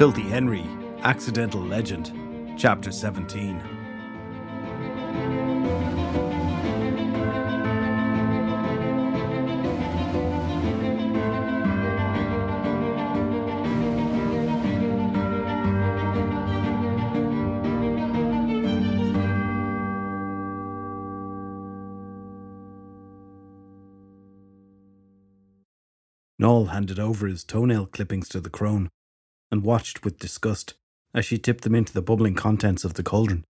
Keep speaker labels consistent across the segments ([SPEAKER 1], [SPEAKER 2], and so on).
[SPEAKER 1] Filthy Henry, Accidental Legend, Chapter 17. Noel handed over his toenail clippings to the crone and watched with disgust as she tipped them into the bubbling contents of the cauldron.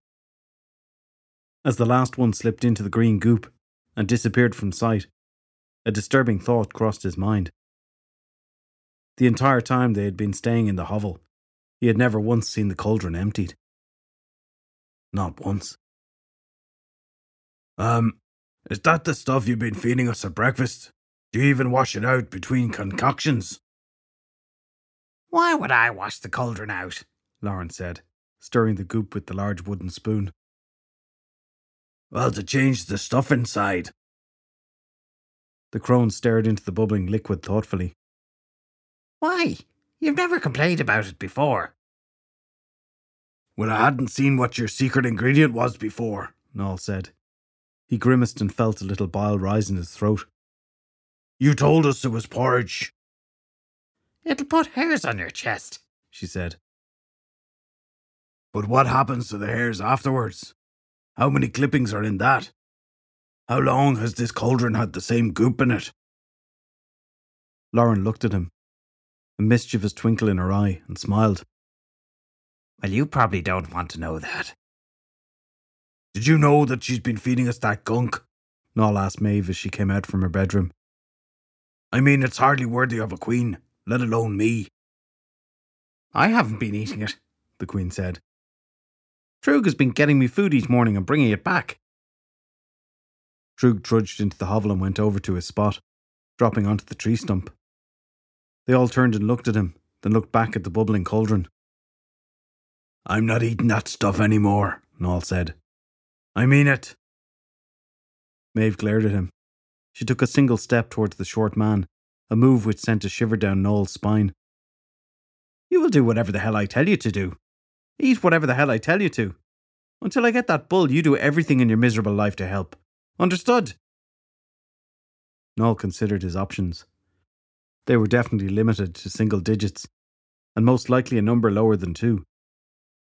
[SPEAKER 1] As the last one slipped into the green goop and disappeared from sight, a disturbing thought crossed his mind. The entire time they had been staying in the hovel, he had never once seen the cauldron emptied. Not once.
[SPEAKER 2] Um, is that the stuff you've been feeding us at breakfast? Do you even wash it out between concoctions?
[SPEAKER 3] Why would I wash the cauldron out?
[SPEAKER 1] Lauren said, stirring the goop with the large wooden spoon.
[SPEAKER 2] Well, to change the stuff inside.
[SPEAKER 1] The crone stared into the bubbling liquid thoughtfully.
[SPEAKER 3] Why? You've never complained about it before.
[SPEAKER 2] When I hadn't seen what your secret ingredient was before,
[SPEAKER 1] Noel said. He grimaced and felt a little bile rise in his throat.
[SPEAKER 2] You told us it was porridge.
[SPEAKER 3] It'll put hairs on your chest, she said.
[SPEAKER 2] But what happens to the hairs afterwards? How many clippings are in that? How long has this cauldron had the same goop in it?
[SPEAKER 1] Lauren looked at him, a mischievous twinkle in her eye, and smiled.
[SPEAKER 3] Well, you probably don't want to know that.
[SPEAKER 2] Did you know that she's been feeding us that gunk?
[SPEAKER 1] Noel asked Maeve as she came out from her bedroom.
[SPEAKER 2] I mean, it's hardly worthy of a queen, let alone me.
[SPEAKER 3] I haven't been eating it, the queen said.
[SPEAKER 1] Trug has been getting me food each morning and bringing it back. Trug trudged into the hovel and went over to his spot, dropping onto the tree stump. They all turned and looked at him, then looked back at the bubbling cauldron.
[SPEAKER 2] I'm not eating that stuff any more, Noel said. I mean it.
[SPEAKER 1] Maeve glared at him. She took a single step towards the short man, a move which sent a shiver down Noel's spine. You will do whatever the hell I tell you to do. Eat whatever the hell I tell you to. Until I get that bull, you do everything in your miserable life to help. Understood? Noel considered his options. They were definitely limited to single digits, and most likely a number lower than two.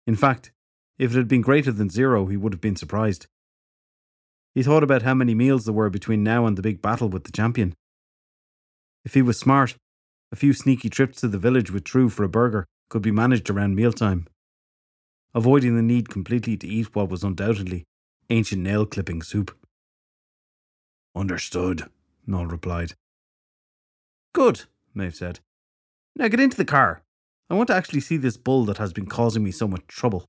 [SPEAKER 1] In fact, if it had been greater than zero, he would have been surprised. He thought about how many meals there were between now and the big battle with the champion. If he was smart, a few sneaky trips to the village with Trug for a burger could be managed around mealtime, avoiding the need completely to eat what was undoubtedly ancient nail clipping soup.
[SPEAKER 2] Understood, Noel replied.
[SPEAKER 1] Good, Maeve said. Now get into the car. I want to actually see this bull that has been causing me so much trouble.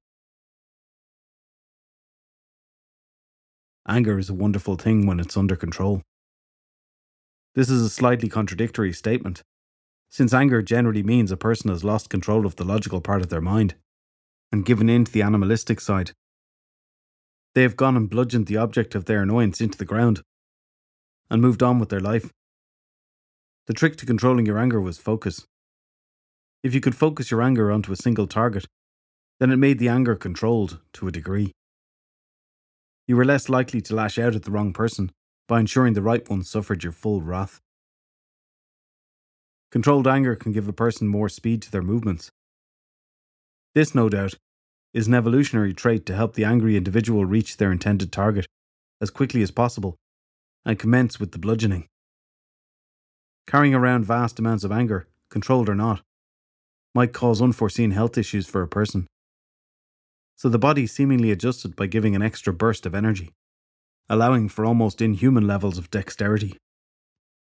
[SPEAKER 1] Anger is a wonderful thing when it's under control. This is a slightly contradictory statement, since anger generally means a person has lost control of the logical part of their mind and given in to the animalistic side. They have gone and bludgeoned the object of their annoyance into the ground and moved on with their life. The trick to controlling your anger was focus. If you could focus your anger onto a single target, then it made the anger controlled to a degree you were less likely to lash out at the wrong person by ensuring the right one suffered your full wrath. Controlled anger can give a person more speed to their movements. This, no doubt, is an evolutionary trait to help the angry individual reach their intended target as quickly as possible and commence with the bludgeoning. Carrying around vast amounts of anger, controlled or not, might cause unforeseen health issues for a person so the body seemingly adjusted by giving an extra burst of energy, allowing for almost inhuman levels of dexterity.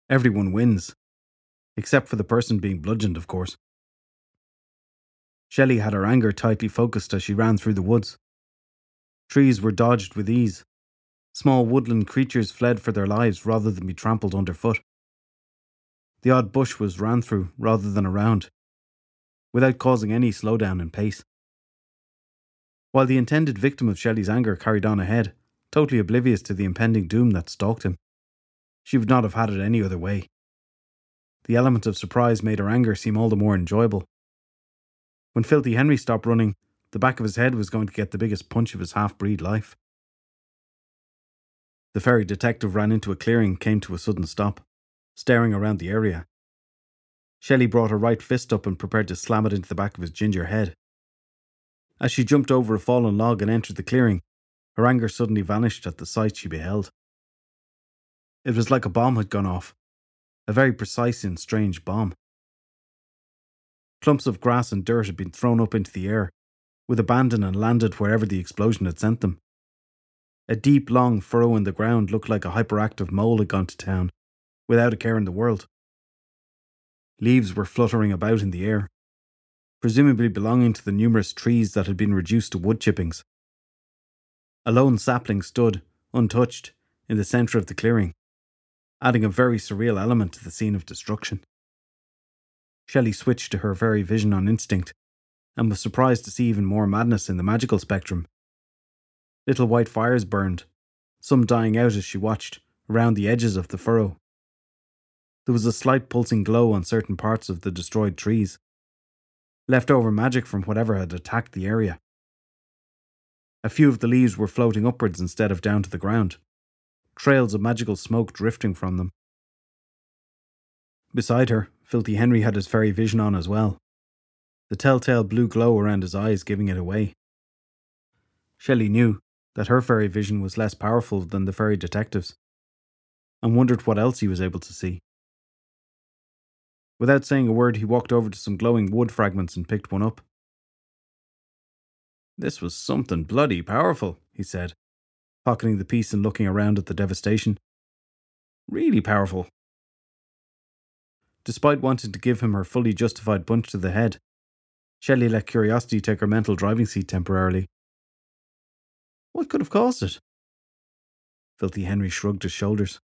[SPEAKER 1] Everyone wins, except for the person being bludgeoned, of course. Shelley had her anger tightly focused as she ran through the woods. Trees were dodged with ease. Small woodland creatures fled for their lives rather than be trampled underfoot. The odd bush was ran through rather than around, without causing any slowdown in pace while the intended victim of Shelley's anger carried on ahead, totally oblivious to the impending doom that stalked him. She would not have had it any other way. The element of surprise made her anger seem all the more enjoyable. When Filthy Henry stopped running, the back of his head was going to get the biggest punch of his half breed life. The fairy detective ran into a clearing and came to a sudden stop, staring around the area. Shelley brought her right fist up and prepared to slam it into the back of his ginger head. As she jumped over a fallen log and entered the clearing, her anger suddenly vanished at the sight she beheld. It was like a bomb had gone off, a very precise and strange bomb. Clumps of grass and dirt had been thrown up into the air, with abandon and landed wherever the explosion had sent them. A deep, long furrow in the ground looked like a hyperactive mole had gone to town, without a care in the world. Leaves were fluttering about in the air, presumably belonging to the numerous trees that had been reduced to wood chippings. A lone sapling stood, untouched, in the centre of the clearing, adding a very surreal element to the scene of destruction. Shelley switched to her fairy vision on instinct, and was surprised to see even more madness in the magical spectrum Little white fires burned, some dying out as she watched, around the edges of the furrow. There was a slight pulsing glow on certain parts of the destroyed trees. Leftover magic from whatever had attacked the area. A few of the leaves were floating upwards instead of down to the ground, trails of magical smoke drifting from them. Beside her, Filthy Henry had his fairy vision on as well, the telltale blue glow around his eyes giving it away. Shelley knew that her fairy vision was less powerful than the fairy detective's, and wondered what else he was able to see. Without saying a word, he walked over to some glowing wood fragments and picked one up. This was something bloody powerful, he said, pocketing the piece and looking around at the devastation. Really powerful. Despite wanting to give him her fully justified punch to the head, Shelley let curiosity take her mental driving seat temporarily what could have caused it? Filthy Henry shrugged his shoulders.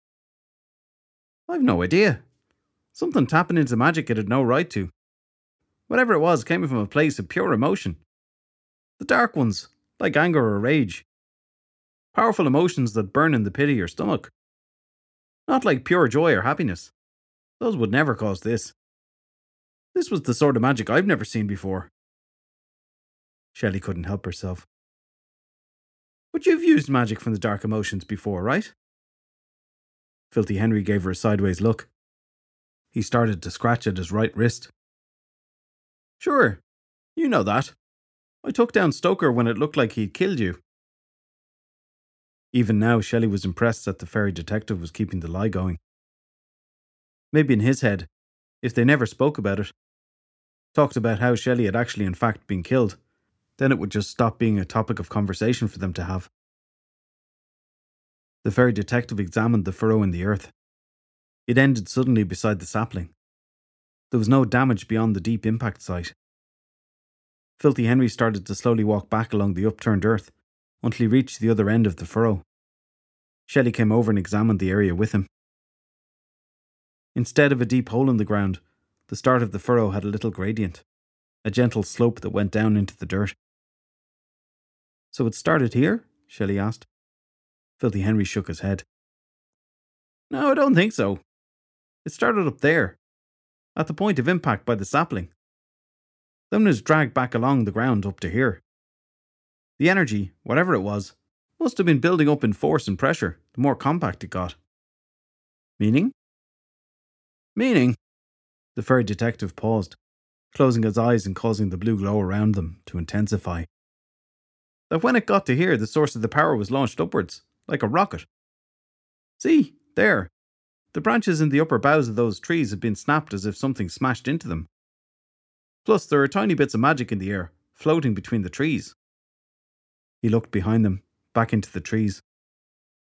[SPEAKER 1] I've no idea. Something tapping into magic it had no right to. Whatever it was came from a place of pure emotion. The dark ones, like anger or rage. Powerful emotions that burn in the pit of your stomach. Not like pure joy or happiness. Those would never cause this. This was the sort of magic I've never seen before. Shelley couldn't help herself. But you've used magic from the dark emotions before, right? Filthy Henry gave her a sideways look. He started to scratch at his right wrist. Sure, you know that. I took down Stoker when it looked like he'd killed you. Even now, Shelley was impressed that the fairy detective was keeping the lie going. Maybe in his head, if they never spoke about it, talked about how Shelley had actually in fact been killed, then it would just stop being a topic of conversation for them to have. The fairy detective examined the furrow in the earth. It ended suddenly beside the sapling. There was no damage beyond the deep impact site. Filthy Henry started to slowly walk back along the upturned earth until he reached the other end of the furrow. Shelley came over and examined the area with him. Instead of a deep hole in the ground, the start of the furrow had a little gradient, a gentle slope that went down into the dirt. So it started here? Shelley asked. Filthy Henry shook his head. No, I don't think so. It started up there, at the point of impact by the sapling. Then was dragged back along the ground up to here. The energy, whatever it was, must have been building up in force and pressure the more compact it got. Meaning? Meaning? The fairy detective paused, closing his eyes and causing the blue glow around them to intensify that when it got to here, the source of the power was launched upwards, like a rocket. See, there. The branches in the upper boughs of those trees have been snapped as if something smashed into them. Plus, there are tiny bits of magic in the air, floating between the trees. He looked behind them, back into the trees.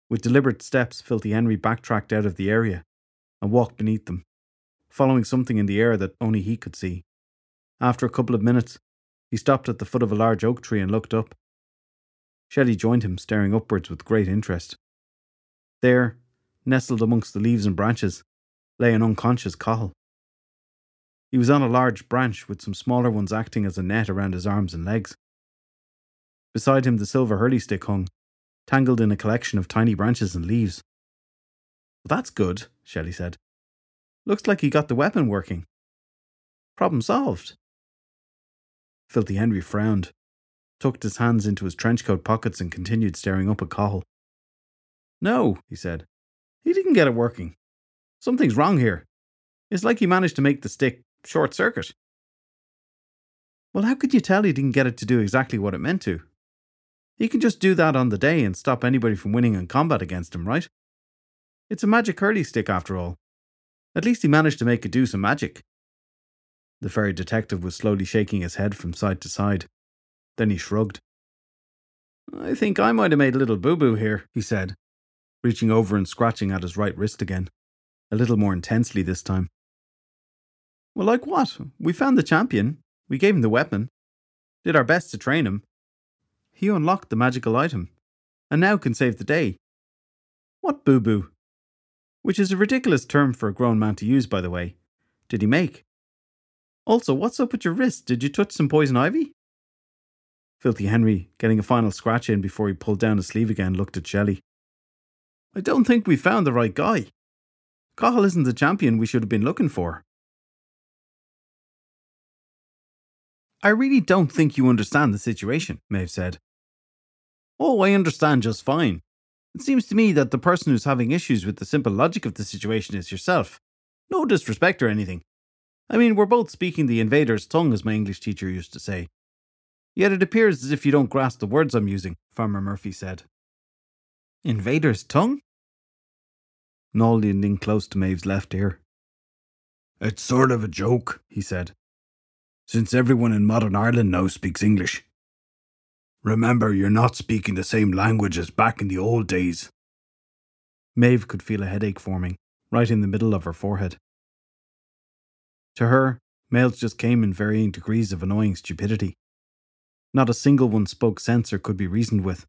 [SPEAKER 1] With deliberate steps, Filthy Henry backtracked out of the area and walked beneath them, following something in the air that only he could see. After a couple of minutes, he stopped at the foot of a large oak tree and looked up. Shelley joined him, staring upwards with great interest. There, nestled amongst the leaves and branches, lay an unconscious Cathal. He was on a large branch with some smaller ones acting as a net around his arms and legs. Beside him, the silver hurley stick hung, tangled in a collection of tiny branches and leaves. Well, that's good, Shelley said. Looks like he got the weapon working. Problem solved. Filthy Henry frowned, tucked his hands into his trench coat pockets, and continued staring up at Cathal. No, he said. He didn't get it working. Something's wrong here. It's like he managed to make the stick short circuit. Well, how could you tell he didn't get it to do exactly what it meant to? He can just do that on the day and stop anybody from winning in combat against him, right? It's a magic hurley stick after all. At least he managed to make it do some magic. The fairy detective was slowly shaking his head from side to side. Then he shrugged. I think I might have made a little boo boo here, he said, reaching over and scratching at his right wrist again, a little more intensely this time. Well, like what? We found the champion, we gave him the weapon, did our best to train him. He unlocked the magical item, and now can save the day. What boo boo? Which is a ridiculous term for a grown man to use, by the way. Did he make? Also, what's up with your wrist? Did you touch some poison ivy? Filthy Henry, getting a final scratch in before he pulled down his sleeve again, looked at Shelley. I don't think we found the right guy. Cathal isn't the champion we should have been looking for. I really don't think you understand the situation, Maeve said. Oh, I understand just fine. It seems to me that the person who's having issues with the simple logic of the situation is yourself. No disrespect or anything. I mean, we're both speaking the invader's tongue, as my English teacher used to say. Yet it appears as if you don't grasp the words I'm using, Farmer Murphy said. Invader's tongue? Noel leaned in close to Maeve's left ear.
[SPEAKER 2] It's sort of a joke, he said, since everyone in modern Ireland now speaks English. Remember, you're not speaking the same language as back in the old days.
[SPEAKER 1] Maeve could feel a headache forming, right in the middle of her forehead. To her, males just came in varying degrees of annoying stupidity. Not a single one spoke sense or could be reasoned with.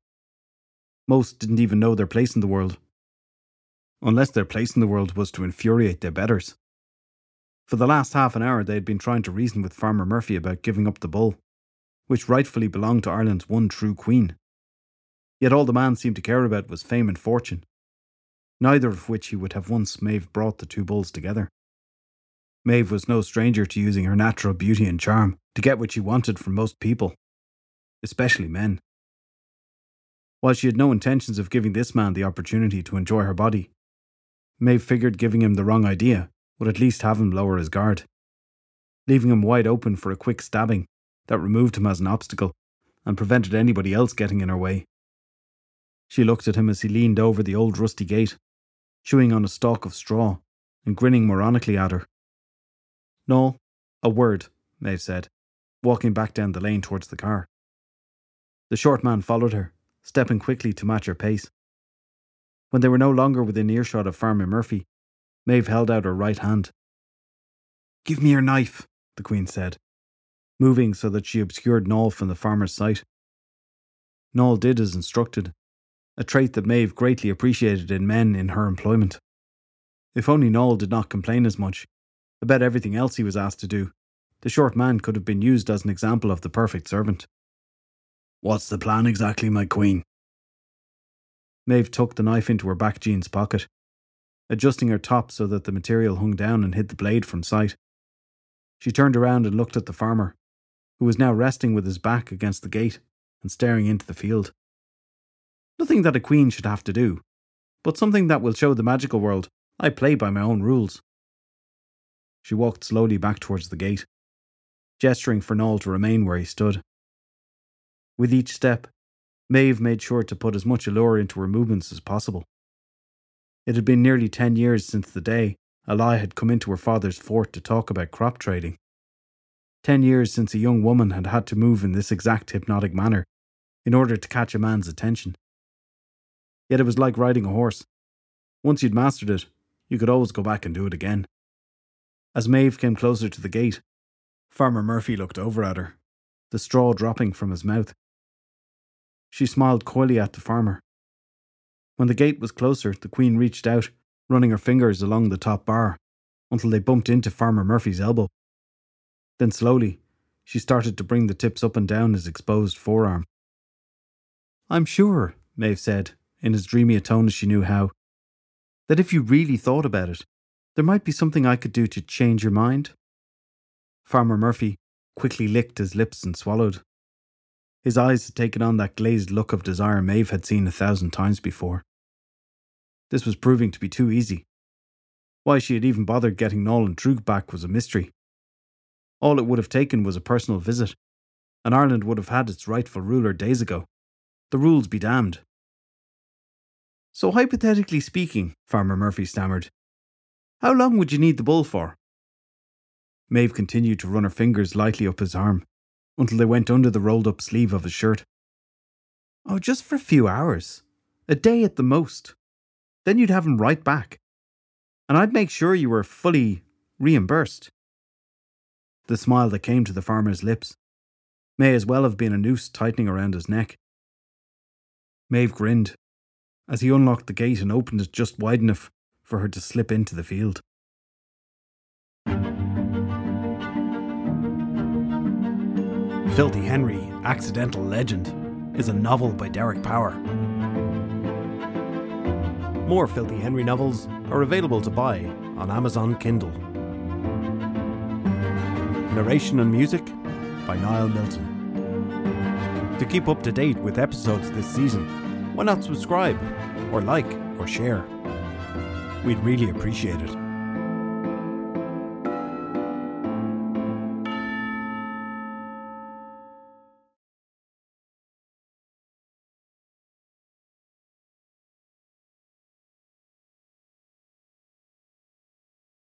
[SPEAKER 1] Most didn't even know their place in the world. Unless their place in the world was to infuriate their betters. For the last half an hour, they had been trying to reason with Farmer Murphy about giving up the bull, which rightfully belonged to Ireland's one true queen. Yet all the man seemed to care about was fame and fortune, neither of which he would have once Maeve brought the two bulls together. Maeve was no stranger to using her natural beauty and charm to get what she wanted from most people especially men. While she had no intentions of giving this man the opportunity to enjoy her body, Maeve figured giving him the wrong idea would at least have him lower his guard, leaving him wide open for a quick stabbing that removed him as an obstacle and prevented anybody else getting in her way. She looked at him as he leaned over the old rusty gate, chewing on a stalk of straw and grinning moronically at her. No, a word, Maeve said, walking back down the lane towards the car. The short man followed her, stepping quickly to match her pace. When they were no longer within earshot of Farmer Murphy, Maeve held out her right hand. Give me your knife, the Queen said, moving so that she obscured Noel from the farmer's sight. Noel did as instructed, a trait that Maeve greatly appreciated in men in her employment. If only Noel did not complain as much about everything else he was asked to do, the short man could have been used as an example of the perfect servant.
[SPEAKER 2] What's the plan exactly, my queen?
[SPEAKER 1] Maeve tucked the knife into her back jeans pocket, adjusting her top so that the material hung down and hid the blade from sight. She turned around and looked at the farmer, who was now resting with his back against the gate and staring into the field. Nothing that a queen should have to do, but something that will show the magical world I play by my own rules. She walked slowly back towards the gate, gesturing for Noel to remain where he stood. With each step, Maeve made sure to put as much allure into her movements as possible. It had been nearly ten years since the day Ailill had come into her father's fort to talk about crop trading. Ten years since a young woman had had to move in this exact hypnotic manner in order to catch a man's attention. Yet it was like riding a horse. Once you'd mastered it, you could always go back and do it again. As Maeve came closer to the gate, Farmer Murphy looked over at her, the straw dropping from his mouth. She smiled coyly at the farmer. When the gate was closer, the Queen reached out, running her fingers along the top bar until they bumped into Farmer Murphy's elbow. Then slowly, she started to bring the tips up and down his exposed forearm. I'm sure, Maeve said, in as dreamy a tone as she knew how, that if you really thought about it, there might be something I could do to change your mind. Farmer Murphy, quickly licked his lips and swallowed. His eyes had taken on that glazed look of desire Maeve had seen a thousand times before. This was proving to be too easy. Why she had even bothered getting Noel and Trug back was a mystery. All it would have taken was a personal visit, and Ireland would have had its rightful ruler days ago. The rules be damned. So, hypothetically speaking, Farmer Murphy stammered, how long would you need the bull for? Maeve continued to run her fingers lightly up his arm until they went under the rolled up sleeve of his shirt. Oh, just for a few hours. A day at the most. Then you'd have him right back. And I'd make sure you were fully reimbursed. The smile that came to the farmer's lips may as well have been a noose tightening around his neck. Maeve grinned as he unlocked the gate and opened it just wide enough for her to slip into the field. Filthy Henry, Accidental Legend is a novel by Derek Power. More Filthy Henry novels are available to buy on Amazon Kindle. Narration and music by Niall Milton. To keep up to date with episodes this season, why not subscribe, or like, or share? We'd really appreciate it.